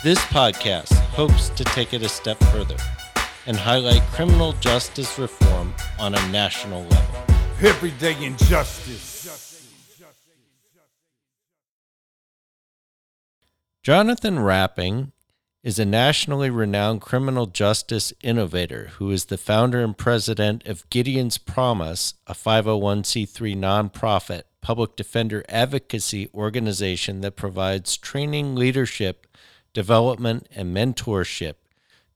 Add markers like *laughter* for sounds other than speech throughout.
This podcast hopes to take it a step further and highlight criminal justice reform on a national level. Everyday injustice. Jonathan Rapping is a nationally renowned criminal justice innovator who is the founder and president of Gideon's Promise, a 501c3 nonprofit public defender advocacy organization that provides training, leadership, development, and mentorship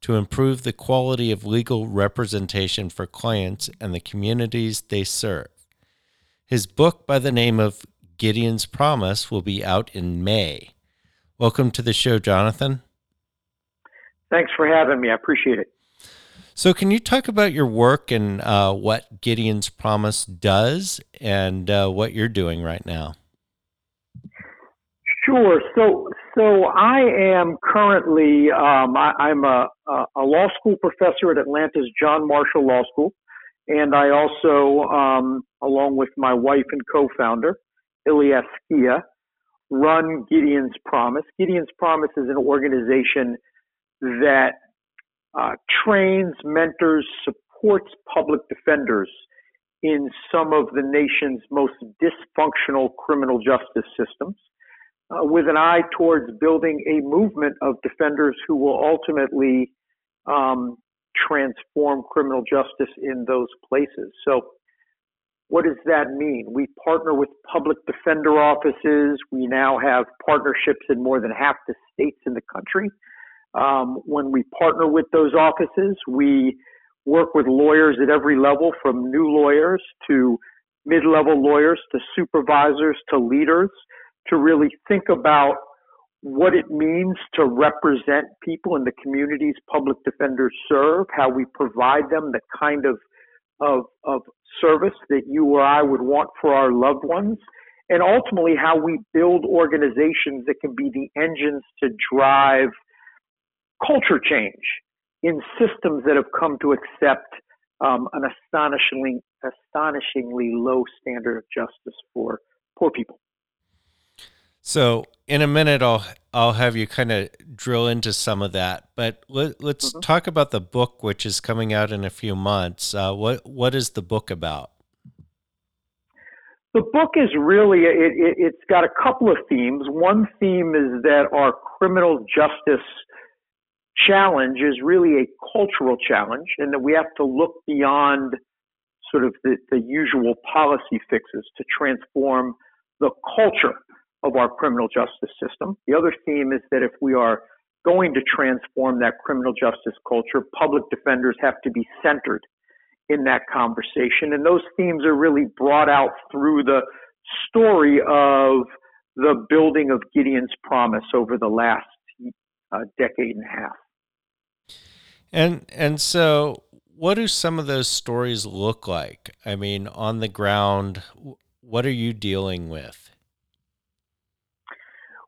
to improve the quality of legal representation for clients and the communities they serve. His book, by the name of Gideon's Promise, will be out in May. Welcome to the show, Jonathan. Thanks for having me. I appreciate it. So, can you talk about your work and uh, what Gideon's Promise does and uh, what you're doing right now? Sure. So, so I am currently um, I, am a, a law school professor at Atlanta's John Marshall Law School, and I also, um, along with my wife and co-founder Ilham Askia, run Gideon's Promise. Gideon's Promise is an organization that uh, trains, mentors, supports public defenders in some of the nation's most dysfunctional criminal justice systems uh, with an eye towards building a movement of defenders who will ultimately um, transform criminal justice in those places. So, what does that mean? We partner with public defender offices. We now have partnerships in more than half the states in the country. Um, when we partner with those offices, we work with lawyers at every level, from new lawyers to mid-level lawyers to supervisors to leaders to really think about what it means to represent people in the communities public defenders serve, how we provide them the kind of, of, of service that you or I would want for our loved ones, and ultimately how we build organizations that can be the engines to drive culture change in systems that have come to accept um, an astonishingly, astonishingly low standard of justice for poor people. So in a minute, I'll I'll have you kind of drill into some of that. But let, us mm-hmm. talk about the book, which is coming out in a few months. Uh, what what is the book about? The book is really it, it, it's got a couple of themes. One theme is that our criminal justice challenge is really a cultural challenge, and that we have to look beyond sort of the, the usual policy fixes to transform the culture of our criminal justice system. The other theme is that if we are going to transform that criminal justice culture, public defenders have to be centered in that conversation. And those themes are really brought out through the story of the building of Gideon's promise over the last uh, decade and a half. And and so what do some of those stories look like? I mean, on the ground, what are you dealing with?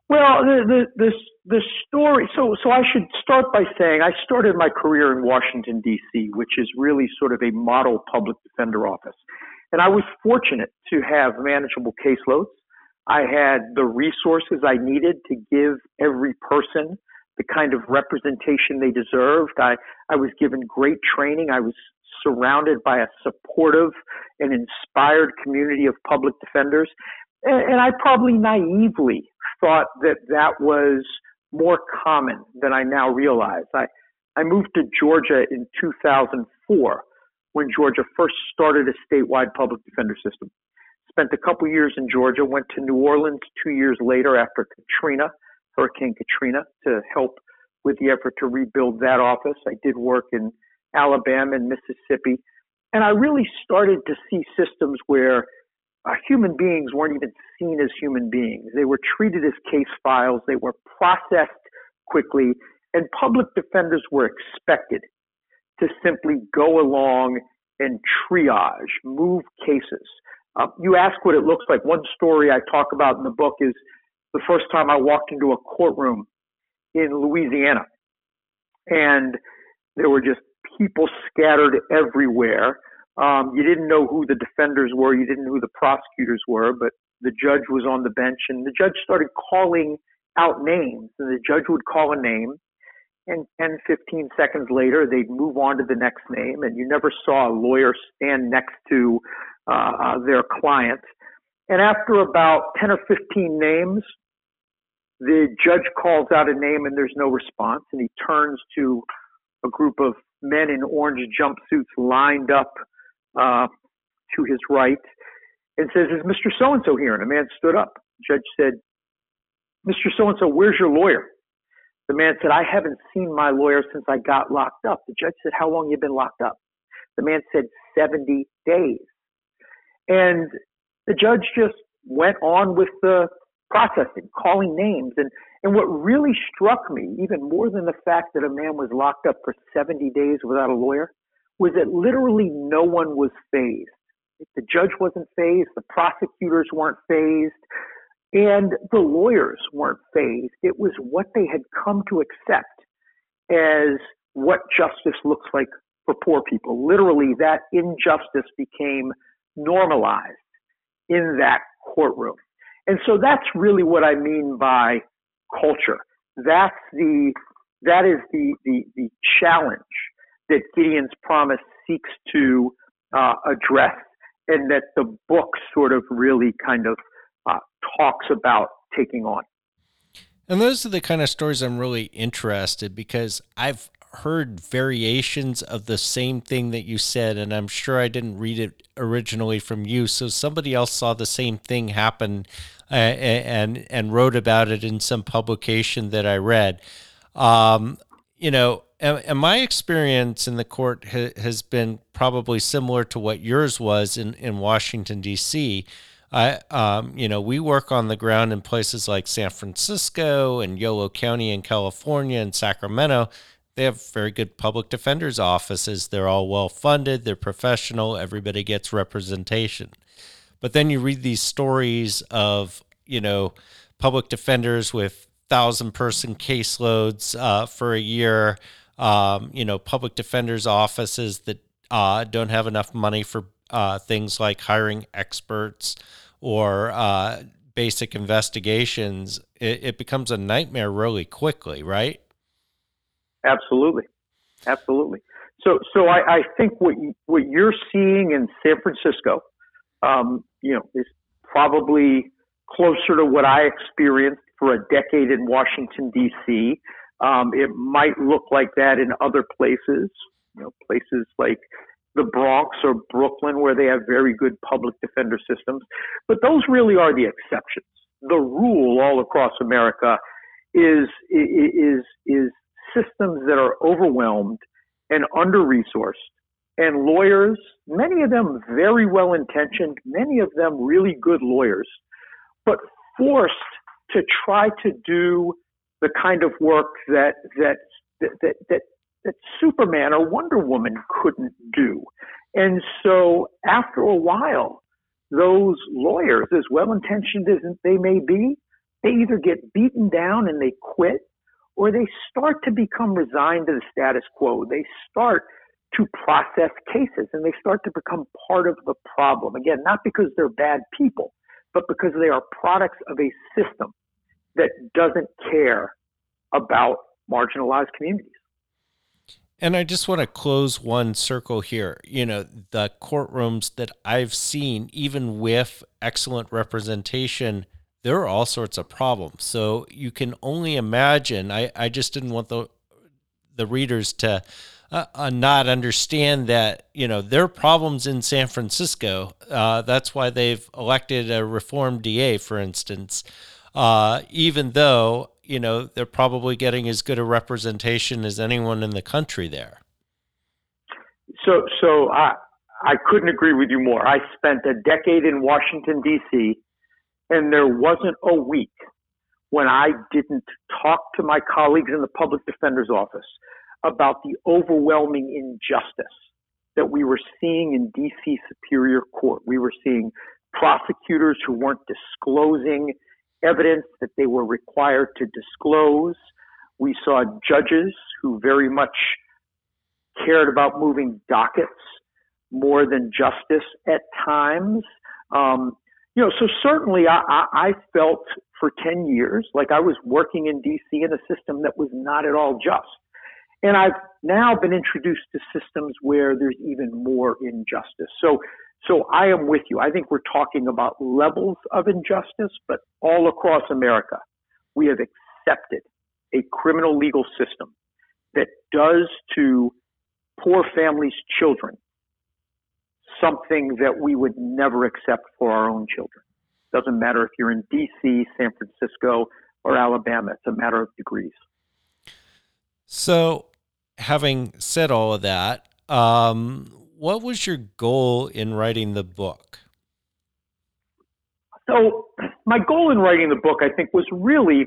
Well, the, the the the story. So so I should start by saying I started my career in Washington D.C., which is really sort of a model public defender office, and I was fortunate to have manageable caseloads. I had the resources I needed to give every person the kind of representation they deserved. I I was given great training. I was surrounded by a supportive and inspired community of public defenders. And, and I probably naively thought that that was more common than I now realize. I, I moved to Georgia in 2004 when Georgia first started a statewide public defender system. spent a couple years in Georgia, went to New Orleans two years later after Katrina, Hurricane Katrina, to help with the effort to rebuild that office. I did work in Alabama and Mississippi. And I really started to see systems where human beings weren't even seen as human beings. They were treated as case files. They were processed quickly and public defenders were expected to simply go along and triage, move cases. Uh, you ask what it looks like. One story I talk about in the book is the first time I walked into a courtroom in Louisiana, and there were just people scattered everywhere. Um, you didn't know who the defenders were, you didn't know who the prosecutors were, but the judge was on the bench, and the judge started calling out names, and the judge would call a name, and 10, 15 seconds later, they'd move on to the next name, and you never saw a lawyer stand next to uh, their client. And after about 10 or 15 names, the judge calls out a name and there's no response, and he turns to a group of men in orange jumpsuits lined up uh, to his right and says, Is Mr. So and so here? And a man stood up. The judge said, Mr. So and so, where's your lawyer? The man said, I haven't seen my lawyer since I got locked up. The judge said, How long you been locked up? The man said, 70 days. And the judge just went on with the processing, calling names. And, and what really struck me, even more than the fact that a man was locked up for 70 days without a lawyer, was that literally no one was fazed. The judge wasn't fazed, the prosecutors weren't fazed, and the lawyers weren't fazed. It was what they had come to accept as what justice looks like for poor people. Literally, that injustice became normalized in that courtroom. And so that's really what I mean by culture. That's the, that is the, the, the challenge that Gideon's promise seeks to uh, address and that the book sort of really kind of uh, talks about taking on. And those are the kind of stories I'm really interested because I've heard variations of the same thing that you said, and I'm sure I didn't read it originally from you. So somebody else saw the same thing happen uh, and and wrote about it in some publication that I read. Um, you know, and, my experience in the court ha- has been probably similar to what yours was in in Washington D.C. I, um, you know, we work on the ground in places like San Francisco and Yolo County in California and Sacramento. They have very good public defenders' offices. They're all well funded, they're professional, everybody gets representation. But then you read these stories of, you know, public defenders with thousand person caseloads uh, for a year, um, you know, public defenders' offices that uh, don't have enough money for uh, things like hiring experts or uh, basic investigations, it, it, becomes a nightmare really quickly, right? Absolutely, absolutely. So, so I, I think what you, what you're seeing in San Francisco, um, you know, is probably closer to what I experienced for a decade in Washington D.C. Um, it might look like that in other places, you know, places like the Bronx or Brooklyn where they have very good public defender systems. But those really are the exceptions. The rule all across America is, is, is systems that are overwhelmed and under resourced and lawyers, many of them very well intentioned, many of them really good lawyers, but forced to try to do the kind of work that, that, that, that that Superman or Wonder Woman couldn't do. And so after a while, those lawyers, as well intentioned as they may be, they either get beaten down and they quit, or they start to become resigned to the status quo. They start to process cases and they start to become part of the problem. Again, not because they're bad people, but because they are products of a system that doesn't care about marginalized communities. And I just want to close one circle here. You know, the courtrooms that I've seen, even with excellent representation, there are all sorts of problems. So you can only imagine. I, I just didn't want the the readers to uh, uh, not understand that you know there are problems in San Francisco. Uh, that's why they've elected a reform DA, for instance. Uh, even though you know they're probably getting as good a representation as anyone in the country there. So, so I I couldn't agree with you more. I spent a decade in Washington D.C. and there wasn't a week when I didn't talk to my colleagues in the public defender's office about the overwhelming injustice that we were seeing in DC Superior Court. We were seeing prosecutors who weren't disclosing evidence that they were required to disclose. We saw judges who very much cared about moving dockets more than justice at times. Um, you know, so certainly I, I, I felt for 10 years like I was working in DC in a system that was not at all just. And I've now been introduced to systems where there's even more injustice. So, so I am with you. I think we're talking about levels of injustice, but all across America, we have accepted a criminal legal system that does to poor families' children something that we would never accept for our own children. Doesn't matter if you're in DC, San Francisco, or Alabama. It's a matter of degrees. So, having said all of that, um, what was your goal in writing the book? So, my goal in writing the book, I think, was really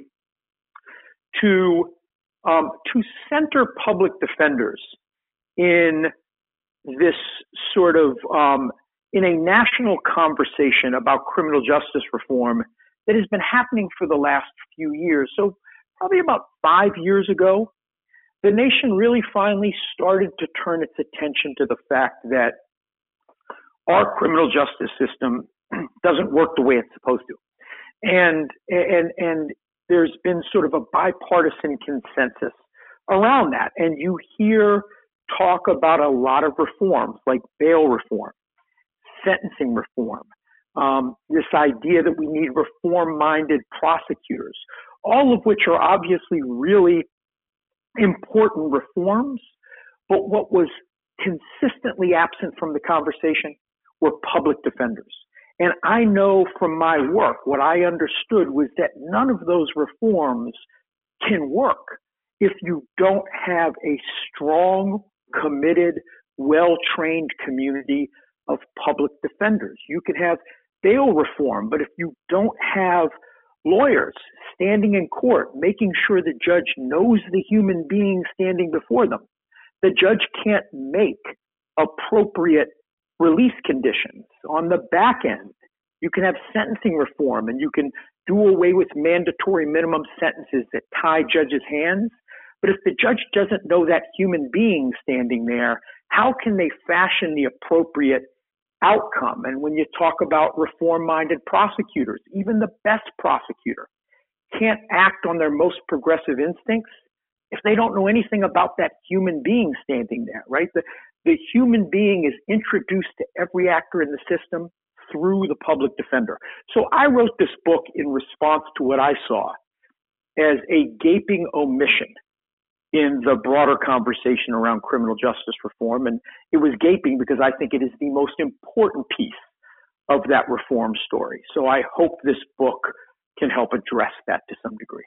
to um, to center public defenders in this sort of um, in a national conversation about criminal justice reform that has been happening for the last few years. So, probably about five years ago, the nation really finally started to turn its attention to the fact that our criminal justice system *clears throat* doesn't work the way it's supposed to. And, and, and there's been sort of a bipartisan consensus around that. And you hear talk about a lot of reforms like bail reform, sentencing reform, um, this idea that we need reform minded prosecutors, all of which are obviously really important reforms. But what was consistently absent from the conversation were public defenders. And I know from my work, what I understood was that none of those reforms can work if you don't have a strong committed, well trained community of public defenders. You can have bail reform, but if you don't have lawyers standing in court, making sure the judge knows the human being standing before them, the judge can't make appropriate release conditions. On the back end, you can have sentencing reform and you can do away with mandatory minimum sentences that tie judges' hands but if the judge doesn't know that human being standing there, how can they fashion the appropriate outcome? And when you talk about reform minded prosecutors, even the best prosecutor can't act on their most progressive instincts if they don't know anything about that human being standing there, right? The, the human being is introduced to every actor in the system through the public defender. So I wrote this book in response to what I saw as a gaping omission in the broader conversation around criminal justice reform. And it was gaping because I think it is the most important piece of that reform story. So I hope this book can help address that to some degree.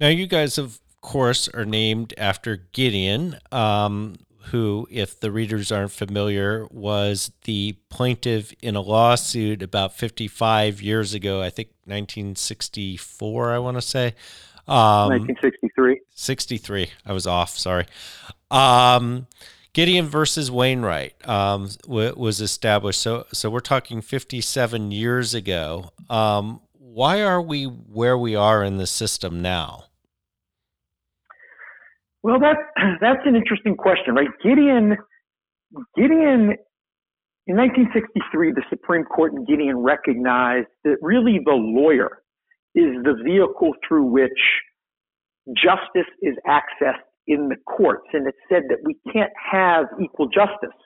Now, you guys, of course, are named after Gideon, um, who, if the readers aren't familiar, was the plaintiff in a lawsuit about 55 years ago, I think 1964, I want to say, um, 1963. 63. I was off. Sorry. Um, Gideon versus Wainwright um, w- was established. So, so we're talking 57 years ago. Um, why are we where we are in the system now? Well, that *clears throat* that's an interesting question, right? Gideon, Gideon, in 1963, the Supreme Court in Gideon recognized that really the lawyer is the vehicle through which justice is accessed in the courts. And it said that we can't have equal justice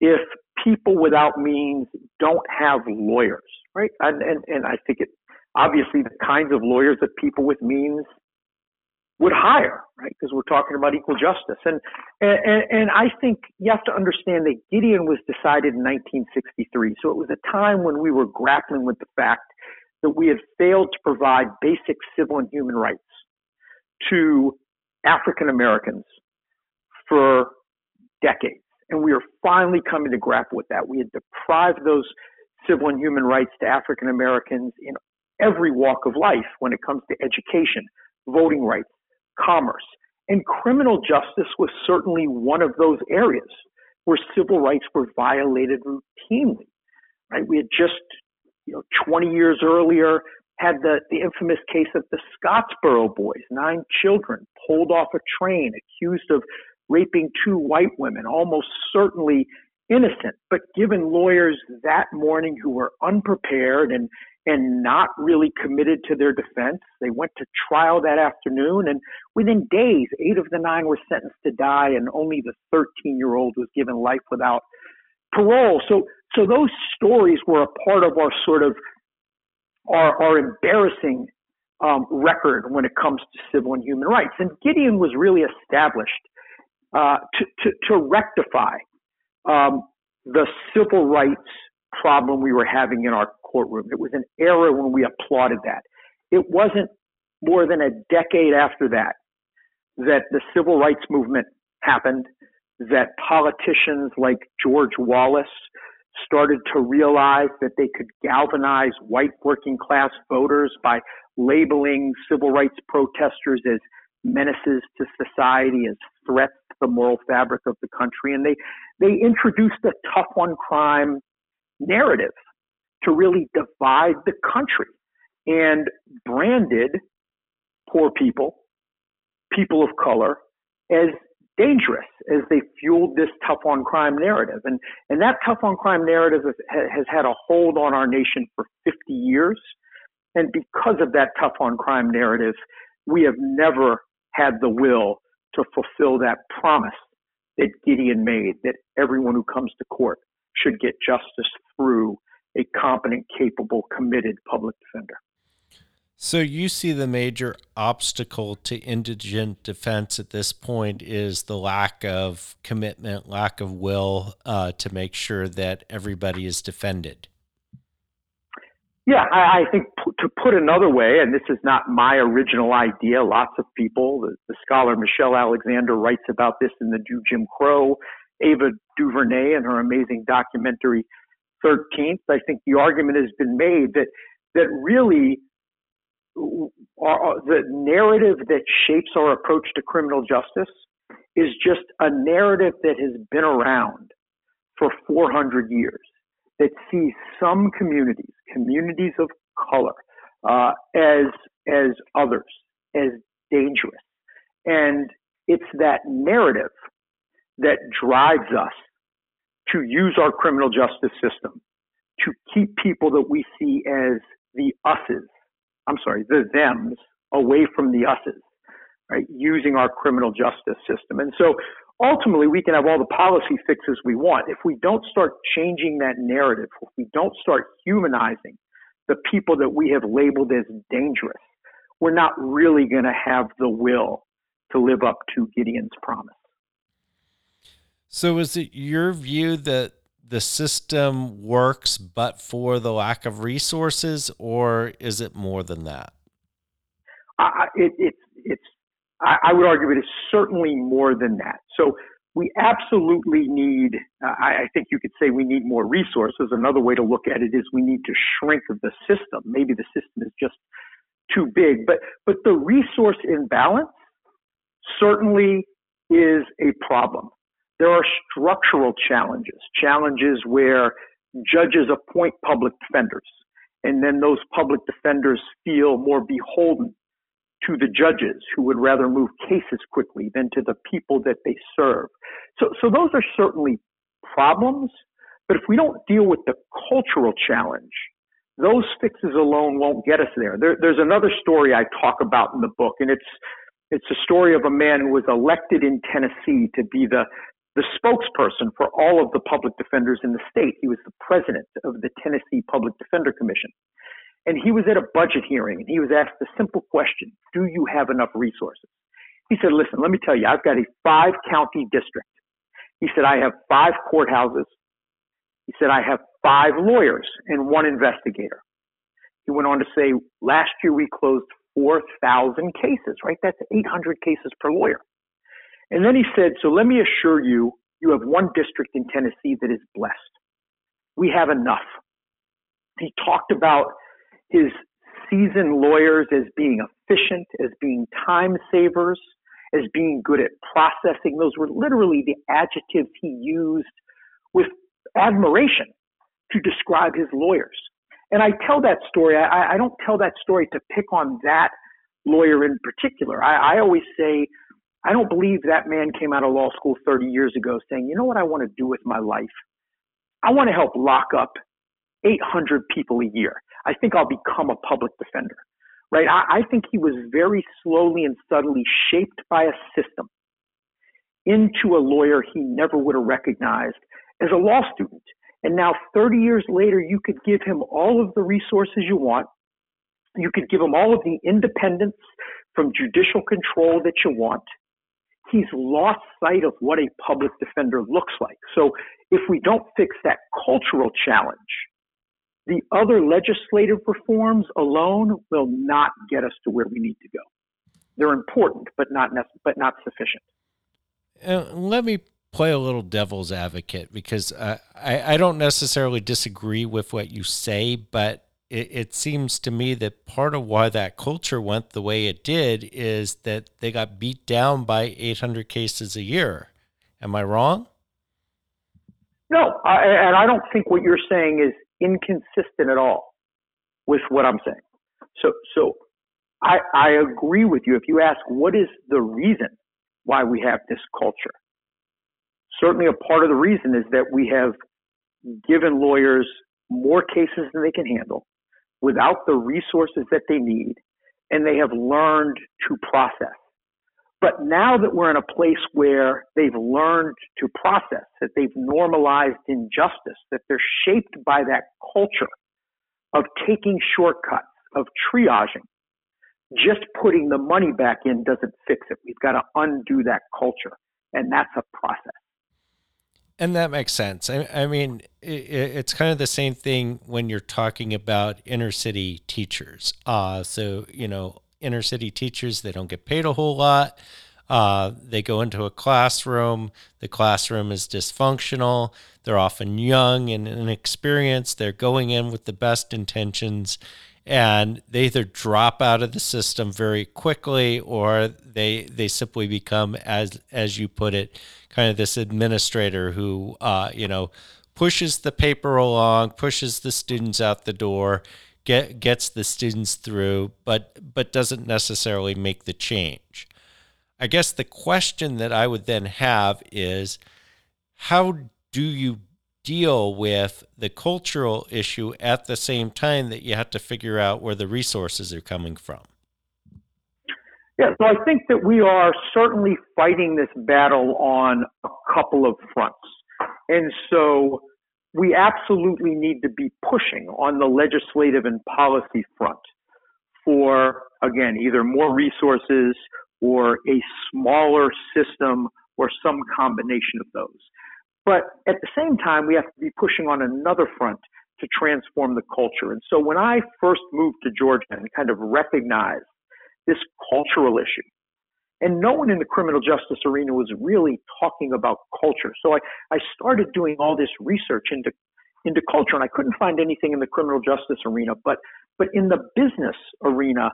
if people without means don't have lawyers, right? And, and, and I think it, obviously the kinds of lawyers that people with means would hire, right? Because we're talking about equal justice. And, and, and I think you have to understand that Gideon was decided in 1963. So it was a time when we were grappling with the fact that we had failed to provide basic civil and human rights to African Americans for decades. And we are finally coming to grapple with that. We had deprived those civil and human rights to African Americans in every walk of life when it comes to education, voting rights, commerce. And criminal justice was certainly one of those areas where civil rights were violated routinely. Right? We had just, you know, 20 years earlier had the, the infamous case of the Scottsboro boys, nine children pulled off a train, accused of raping two white women, almost certainly innocent, but given lawyers that morning who were unprepared and and not really committed to their defense. They went to trial that afternoon, and within days, eight of the nine were sentenced to die, and only the 13 year old was given life without parole. So, so those stories were a part of our sort of our, our embarrassing um, record when it comes to civil and human rights. And Gideon was really established uh, to, to, to rectify um, the civil rights problem we were having in our courtroom. It was an era when we applauded that. It wasn't more than a decade after that that the civil rights movement happened, that politicians like George Wallace started to realize that they could galvanize white working class voters by labeling civil rights protesters as menaces to society, as threats to the moral fabric of the country. And they, they introduced a tough on crime narrative to really divide the country and branded poor people, people of color, as dangerous as they fueled this tough on crime narrative. And, and that tough on crime narrative has, has had a hold on our nation for 50 years. And because of that tough on crime narrative, we have never had the will to fulfill that promise that Gideon made that everyone who comes to court should get justice through a competent, capable, committed public defender. So you see the major obstacle to indigent defense at this point is the lack of commitment, lack of will uh, to make sure that everybody is defended. Yeah, I, I think p- to put another way, and this is not my original idea. Lots of people, the, the scholar Michelle Alexander writes about this in the New Jim Crow. Ava DuVernay and her amazing documentary 13th, I think the argument has been made that that really our, the narrative that shapes our approach to criminal justice is just a narrative that has been around for 400 years that sees some communities, communities of color, uh, as as others, as dangerous, and it's that narrative that drives us to use our criminal justice system to keep people that we see as the us's, I'm sorry, the thems away from the us's, right? Using our criminal justice system. And so ultimately we can have all the policy fixes we want. If we don't start changing that narrative, if we don't start humanizing the people that we have labeled as dangerous, we're not really going to have the will to live up to Gideon's promise. So, is it your view that the system works but for the lack of resources, or is it more than that? I, it, it's it's. I, I would argue it is certainly more than that. So we absolutely need. Uh, I, I think you could say we need more resources. Another way to look at it is we need to shrink the system. Maybe the system is just too big, but but the resource imbalance certainly is a problem. There are structural challenges, challenges where judges appoint public defenders, and then those public defenders feel more beholden to the judges who would rather move cases quickly than to the people that they serve. So, so those are certainly problems, but if we don't deal with the cultural challenge, those fixes alone won't get us there. there. There's another story I talk about in the book, and it's it's a story of a man who was elected in Tennessee to be the the spokesperson for all of the public defenders in the state. He was the president of the Tennessee Public Defender Commission. And he was at a budget hearing and he was asked a simple question Do you have enough resources? He said, listen, let me tell you, I've got a five county district. He said, I have five courthouses. He said, I have five lawyers and one investigator. He went on to say, last year we closed 4,000 cases, right? That's 800 cases per lawyer. And then he said, so let me assure you, you have one district in Tennessee that is blessed. We have enough. He talked about his seasoned lawyers as being efficient, as being time savers, as being good at processing. Those were literally the adjectives he used with admiration to describe his lawyers. And I tell that story, I, I don't tell that story to pick on that lawyer in particular. I, I always say, I don't believe that man came out of law school 30 years ago saying, you know what I want to do with my life? I want to help lock up 800 people a year. I think I'll become a public defender, right? I, I think he was very slowly and subtly shaped by a system into a lawyer he never would have recognized as a law student. And now 30 years later, you could give him all of the resources you want. You could give him all of the independence from judicial control that you want. He's lost sight of what a public defender looks like. So if we don't fix that cultural challenge, the other legislative reforms alone will not get us to where we need to go. They're important, but not but not sufficient. Uh, let me play a little devil's advocate because uh, I, I don't necessarily disagree with what you say, but it, it seems to me that part of why that culture went the way it did is that they got beat down by 800 cases a year. Am I wrong? No, I, and I don't think what you're saying is inconsistent at all with what I'm saying. So, so I, I agree with you. If you ask what is the reason why we have this culture, certainly a part of the reason is that we have given lawyers more cases than they can handle without the resources that they need, and they have learned to process. But now that we're in a place where they've learned to process, that they've normalized injustice, that they're shaped by that culture of taking shortcuts, of triaging, just putting the money back in doesn't fix it. We've got to undo that culture. And that's a process. And that makes sense. I, I mean, it, it's kind of the same thing when you're talking about inner city teachers. Uh, so, you know, inner city teachers, they don't get paid a whole lot. Uh, they go into a classroom, the classroom is dysfunctional. They're often young and inexperienced. They're going in with the best intentions and they either drop out of the system very quickly or they they simply become as as you put it kind of this administrator who uh, you know pushes the paper along pushes the students out the door get gets the students through but but doesn't necessarily make the change. I guess the question that i would then have is how do you deal with the cultural issue at the same time that you have to figure out where the resources are coming from. Yeah, so I think that we are certainly fighting this battle on a couple of fronts. And so we absolutely need to be pushing on the legislative and policy front for, again, either more resources or a smaller system or some combination of those. But at the same time, we have to be pushing on another front to transform the culture. And so when I first moved to Georgia and kind of recognized this cultural issue, and no one in the criminal justice arena was really talking about culture. So I, I started doing all this research into into culture, and I couldn't find anything in the criminal justice arena. But but in the business arena,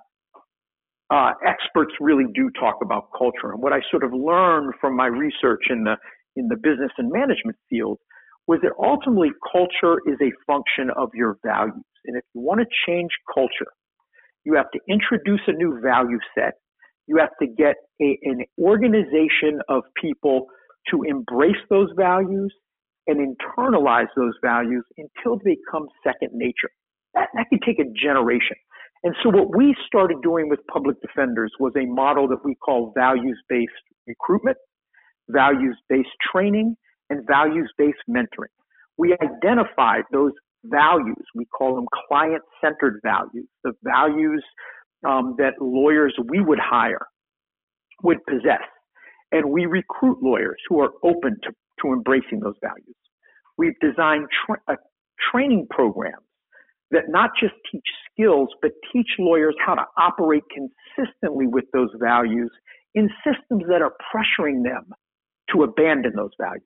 uh, experts really do talk about culture. And what I sort of learned from my research in the in the business and management field was that ultimately culture is a function of your values. And if you want to change culture, you have to introduce a new value set. You have to get a, an organization of people to embrace those values and internalize those values until they become second nature. That, that can take a generation. And so what we started doing with public defenders was a model that we call values-based recruitment values based training, and values based mentoring. We identified those values. We call them client centered values, the values um, that lawyers we would hire would possess. And we recruit lawyers who are open to, to embracing those values. We've designed tra- uh, training programs that not just teach skills, but teach lawyers how to operate consistently with those values in systems that are pressuring them to abandon those values.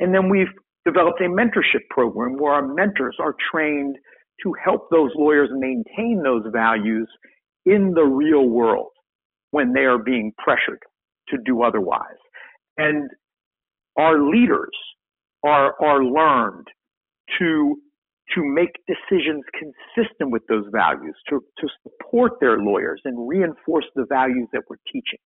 And then we've developed a mentorship program where our mentors are trained to help those lawyers maintain those values in the real world when they are being pressured to do otherwise. And our leaders are, are learned to to make decisions consistent with those values, to, to support their lawyers and reinforce the values that we're teaching.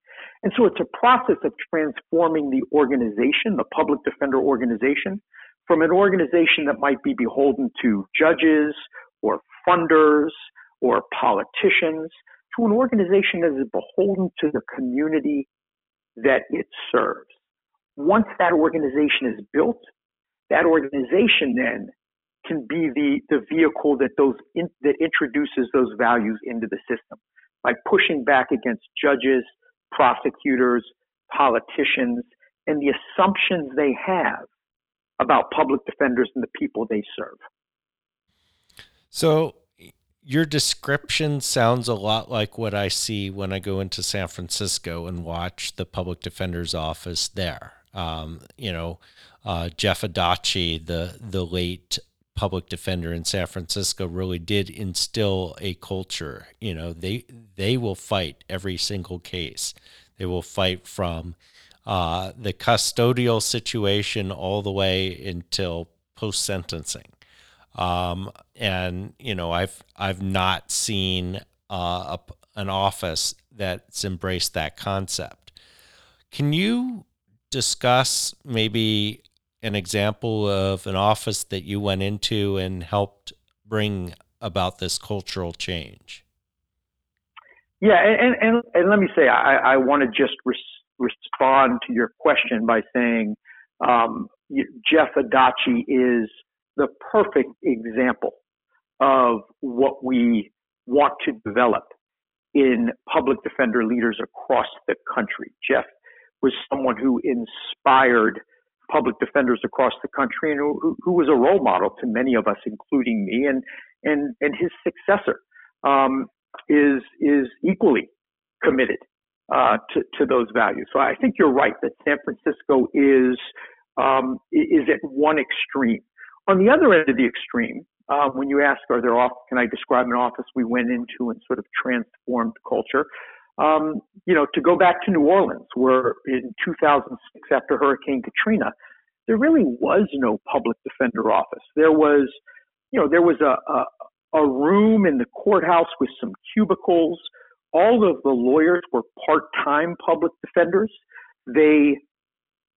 And so it's a process of transforming the organization, the public defender organization, from an organization that might be beholden to judges or funders or politicians to an organization that is beholden to the community that it serves. Once that organization is built, that organization then can be the, the vehicle that those in, that introduces those values into the system by pushing back against judges, prosecutors, politicians, and the assumptions they have about public defenders and the people they serve. So, your description sounds a lot like what I see when I go into San Francisco and watch the public defender's office there. Um, you know, uh, Jeff Adachi, the the late public defender in San Francisco really did instill a culture. You know, they they will fight every single case. They will fight from uh, the custodial situation all the way until post sentencing. Um, and you know, I've I've not seen uh, a, an office that's embraced that concept. Can you discuss maybe an example of an office that you went into and helped bring about this cultural change? Yeah, and, and, and let me say, I, I want to just res- respond to your question by saying um, Jeff Adachi is the perfect example of what we want to develop in public defender leaders across the country. Jeff was someone who inspired public defenders across the country and who, who, was a role model to many of us, including me, and and and his successor um, is is equally committed uh, to to those values. So I think you're right that San Francisco is um, is at one extreme. On the other end of the extreme, uh, when you ask, are there off? Can I describe an office we went into and sort of transformed culture? Um, you know, to go back to New Orleans, where in 2006, after Hurricane Katrina, there really was no public defender office. There was, you know, there was a, a, a room in the courthouse with some cubicles. All of the lawyers were part-time public defenders. They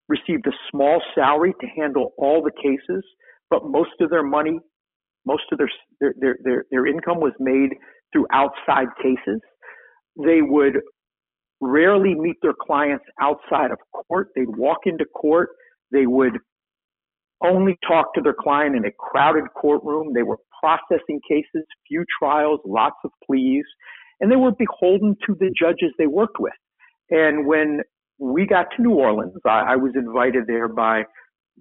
received a small salary to handle all the cases, but most of their money, most of their their their, their income was made through outside cases. They would rarely meet their clients outside of court. They'd walk into court. They would only talk to their client in a crowded courtroom. They were processing cases, few trials, lots of pleas, and they were beholden to the judges they worked with. And when we got to New Orleans, I, I was invited there by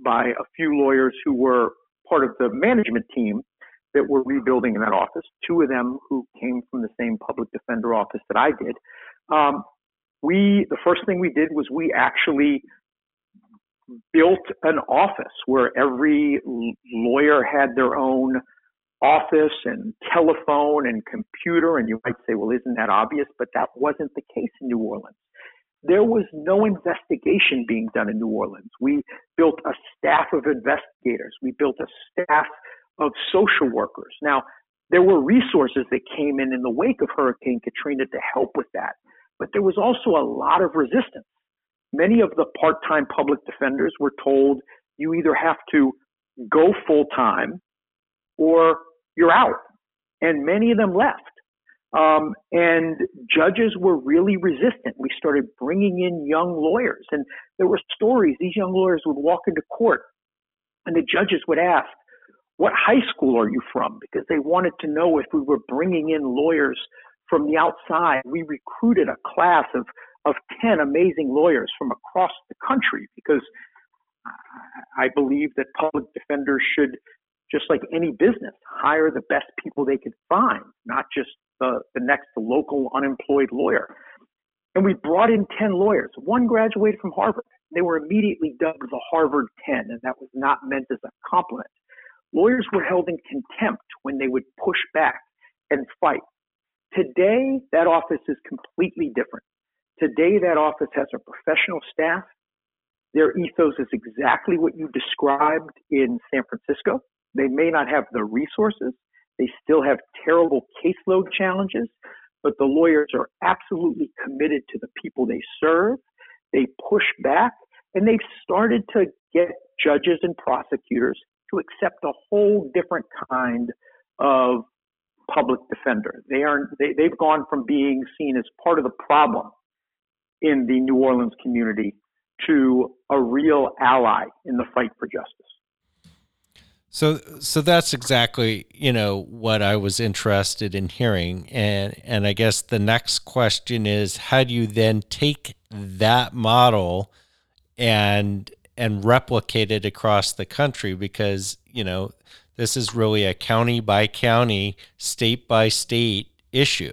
by a few lawyers who were part of the management team that were rebuilding in that office, two of them who came from the same public defender office that I did. Um, we, the first thing we did was we actually built an office where every lawyer had their own office and telephone and computer. And you might say, well, isn't that obvious? But that wasn't the case in New Orleans. There was no investigation being done in New Orleans. We built a staff of investigators. We built a staff of social workers. Now, there were resources that came in in the wake of Hurricane Katrina to help with that, but there was also a lot of resistance. Many of the part-time public defenders were told you either have to go full-time or you're out. And many of them left. Um, and judges were really resistant. We started bringing in young lawyers, and there were stories. These young lawyers would walk into court, and the judges would ask, what high school are you from? Because they wanted to know if we were bringing in lawyers from the outside. We recruited a class of, of 10 amazing lawyers from across the country because I believe that public defenders should, just like any business, hire the best people they could find, not just the, the next local unemployed lawyer. And we brought in 10 lawyers. One graduated from Harvard. They were immediately dubbed the Harvard 10, and that was not meant as a compliment. Lawyers were held in contempt when they would push back and fight. Today, that office is completely different. Today, that office has a professional staff. Their ethos is exactly what you described in San Francisco. They may not have the resources. They still have terrible caseload challenges, but the lawyers are absolutely committed to the people they serve. They push back and they've started to get judges and prosecutors to accept a whole different kind of public defender. They are they, they've gone from being seen as part of the problem in the New Orleans community to a real ally in the fight for justice. So so that's exactly, you know, what I was interested in hearing and and I guess the next question is how do you then take that model and and replicate it across the country because, you know, this is really a county by county, state by state issue.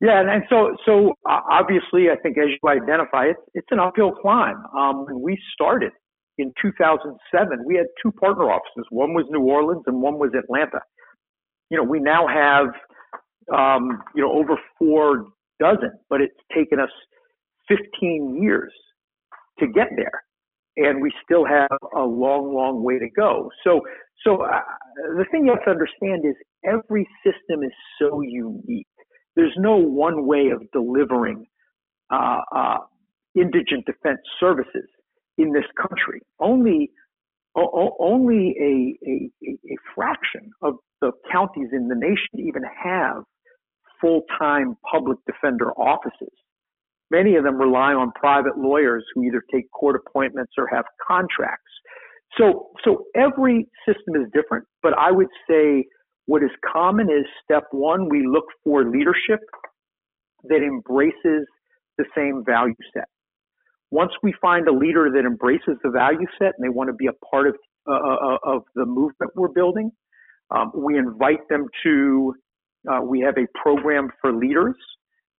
Yeah, and, and so so obviously, I think as you identify, it's it's an uphill climb. Um, when we started in 2007, we had two partner offices. One was New Orleans, and one was Atlanta. You know, we now have um, you know over four dozen, but it's taken us 15 years to get there, and we still have a long, long way to go. So, so uh, the thing you have to understand is every system is so unique there's no one way of delivering uh, uh, indigent defense services in this country. Only o- only a, a, a fraction of the counties in the nation even have full-time public defender offices. Many of them rely on private lawyers who either take court appointments or have contracts. So, so every system is different, but I would say what is common is step one, we look for leadership that embraces the same value set. Once we find a leader that embraces the value set and they want to be a part of, uh, of the movement we're building, um, we invite them to, uh, we have a program for leaders.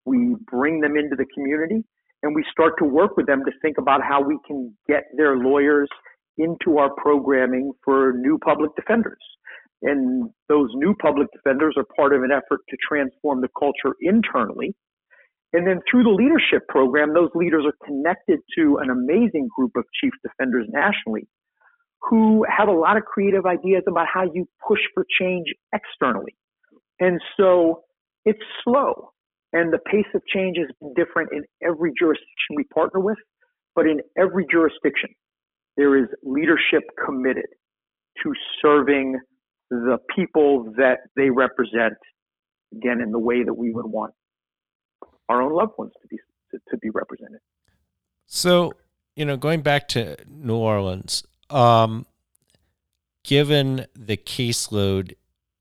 We bring them into the community and we start to work with them to think about how we can get their lawyers into our programming for new public defenders. And those new public defenders are part of an effort to transform the culture internally. And then through the leadership program, those leaders are connected to an amazing group of chief defenders nationally who have a lot of creative ideas about how you push for change externally. And so it's slow and the pace of change has been different in every jurisdiction we partner with, but in every jurisdiction, there is leadership committed to serving the people that they represent, again, in the way that we would want our own loved ones to be to, to be represented. So, you know, going back to New Orleans, um, given the caseload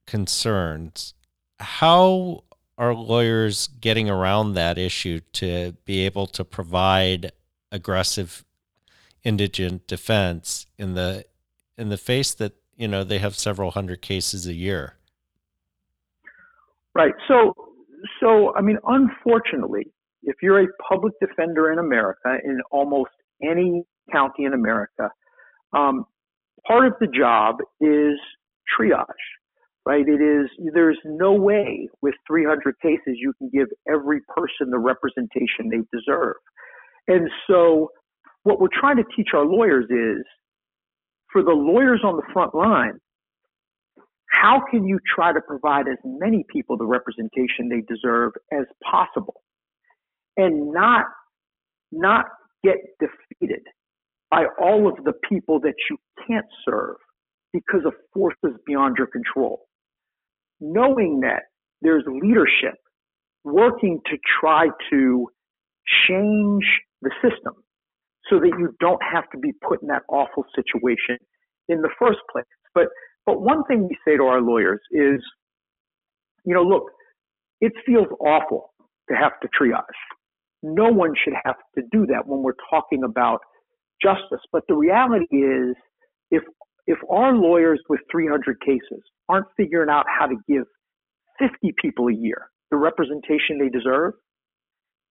concerns, how are lawyers getting around that issue to be able to provide aggressive indigent defense in the in the face that you know they have several hundred cases a year. Right. So, so I mean, unfortunately, if you're a public defender in America, in almost any county in America, um, part of the job is triage. Right. It is. There's no way with 300 cases you can give every person the representation they deserve. And so, what we're trying to teach our lawyers is for the lawyers on the front line, how can you try to provide as many people the representation they deserve as possible and not not get defeated by all of the people that you can't serve because of forces beyond your control knowing that there's leadership working to try to change the system so that you don't have to be put in that awful situation in the first place. But but one thing we say to our lawyers is, you know, look, it feels awful to have to triage. No one should have to do that when we're talking about justice. But the reality is, if if our lawyers with 300 cases aren't figuring out how to give 50 people a year the representation they deserve,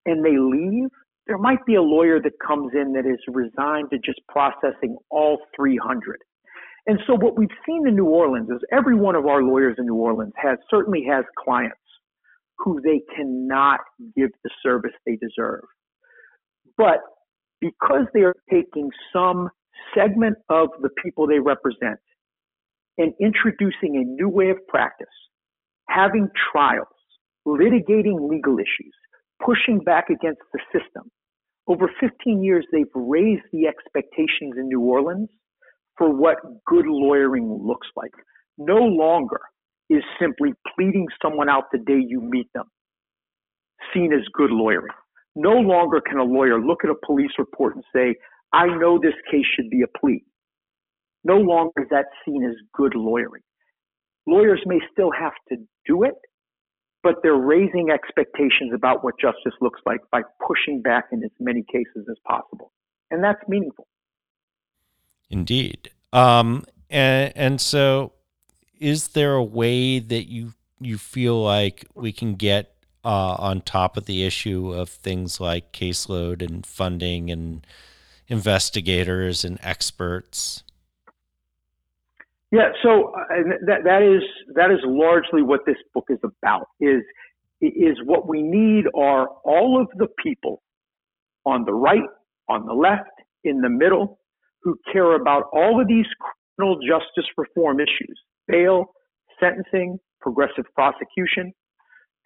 and they leave, there might be a lawyer that comes in that is resigned to just processing all 300. And so what we've seen in New Orleans is every one of our lawyers in New Orleans has certainly has clients who they cannot give the service they deserve. But because they are taking some segment of the people they represent and introducing a new way of practice, having trials, litigating legal issues, pushing back against the system. Over 15 years, they've raised the expectations in New Orleans for what good lawyering looks like. No longer is simply pleading someone out the day you meet them seen as good lawyering. No longer can a lawyer look at a police report and say, I know this case should be a plea. No longer is that seen as good lawyering. Lawyers may still have to do it, but they're raising expectations about what justice looks like by pushing back in as many cases as possible. And that's meaningful. Indeed. Um, and, and so is there a way that you you feel like we can get uh, on top of the issue of things like caseload and funding and investigators and experts? Yeah, so uh, that that is that is largely what this book is about. Is is what we need are all of the people on the right, on the left, in the middle, who care about all of these criminal justice reform issues, bail, sentencing, progressive prosecution,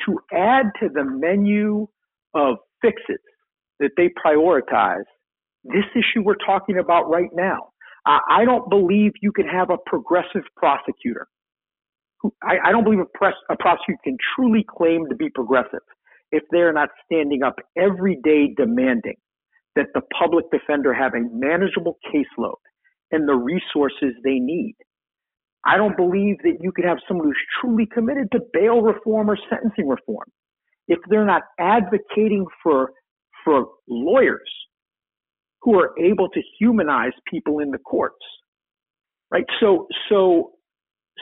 to add to the menu of fixes that they prioritize this issue we're talking about right now. I don't believe you can have a progressive prosecutor. I, don't believe a, a prosecutor can truly claim to be progressive if they're not standing up every day demanding that the public defender have a manageable caseload and the resources they need. I don't believe that you can have someone who's truly committed to bail reform or sentencing reform if they're not advocating for for lawyers who are able to humanize people in the courts. Right? So so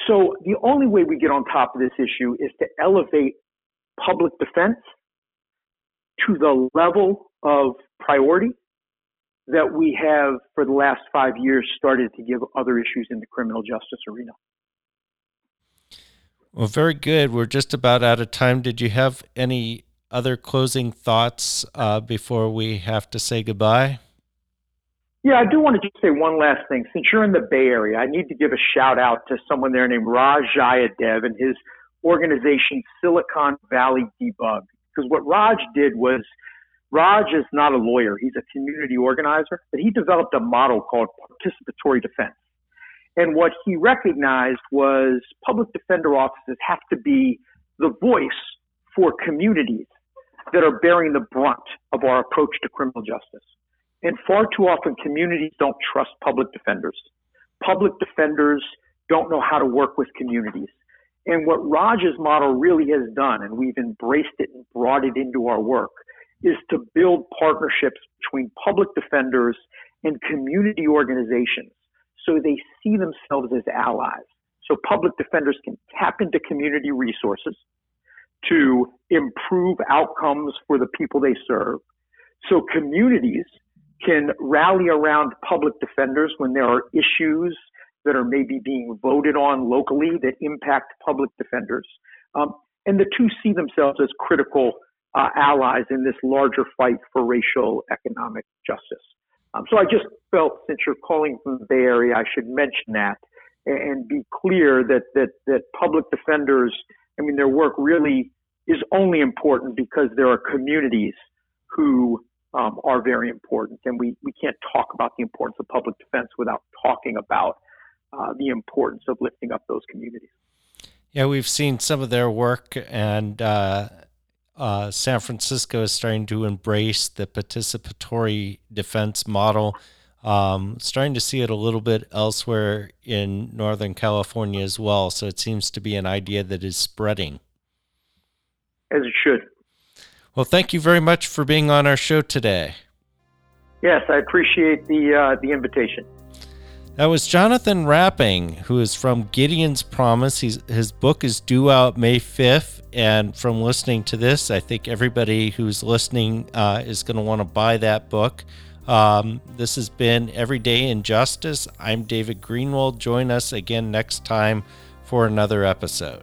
so the only way we get on top of this issue is to elevate public defense to the level of priority that we have for the last five years started to give other issues in the criminal justice arena. Well, very good. We're just about out of time. Did you have any other closing thoughts uh, before we have to say goodbye? Yeah, I do want to just say one last thing. Since you're in the Bay Area, I need to give a shout out to someone there named Raj Jayadev and his organization Silicon Valley Debug. Because what Raj did was Raj is not a lawyer, he's a community organizer, but he developed a model called participatory defense. And what he recognized was public defender offices have to be the voice for communities that are bearing the brunt of our approach to criminal justice. And far too often, communities don't trust public defenders. Public defenders don't know how to work with communities. And what Raj's model really has done, and we've embraced it and brought it into our work, is to build partnerships between public defenders and community organizations so they see themselves as allies. So public defenders can tap into community resources to improve outcomes for the people they serve. So communities can rally around public defenders when there are issues that are maybe being voted on locally that impact public defenders. Um, and the two see themselves as critical uh, allies in this larger fight for racial economic justice. Um, so I just felt, since you're calling from the Bay Area, I should mention that and, be clear that that that public defenders, I mean, their work really is only important because there are communities who um, are very important, and we we can't talk about the importance of public defense without talking about uh, the importance of lifting up those communities. Yeah, we've seen some of their work, and uh, uh, San Francisco is starting to embrace the participatory defense model. Um, starting to see it a little bit elsewhere in Northern California as well. So it seems to be an idea that is spreading. As it should. Well, thank you very much for being on our show today. Yes, I appreciate the uh, the invitation. That was Jonathan Rapping, who is from Gideon's Promise. He's, his book is due out May 5th. And from listening to this, I think everybody who's listening uh, is going to want to buy that book. Um, this has been Everyday Injustice. I'm David Greenwald. Join us again next time for another episode.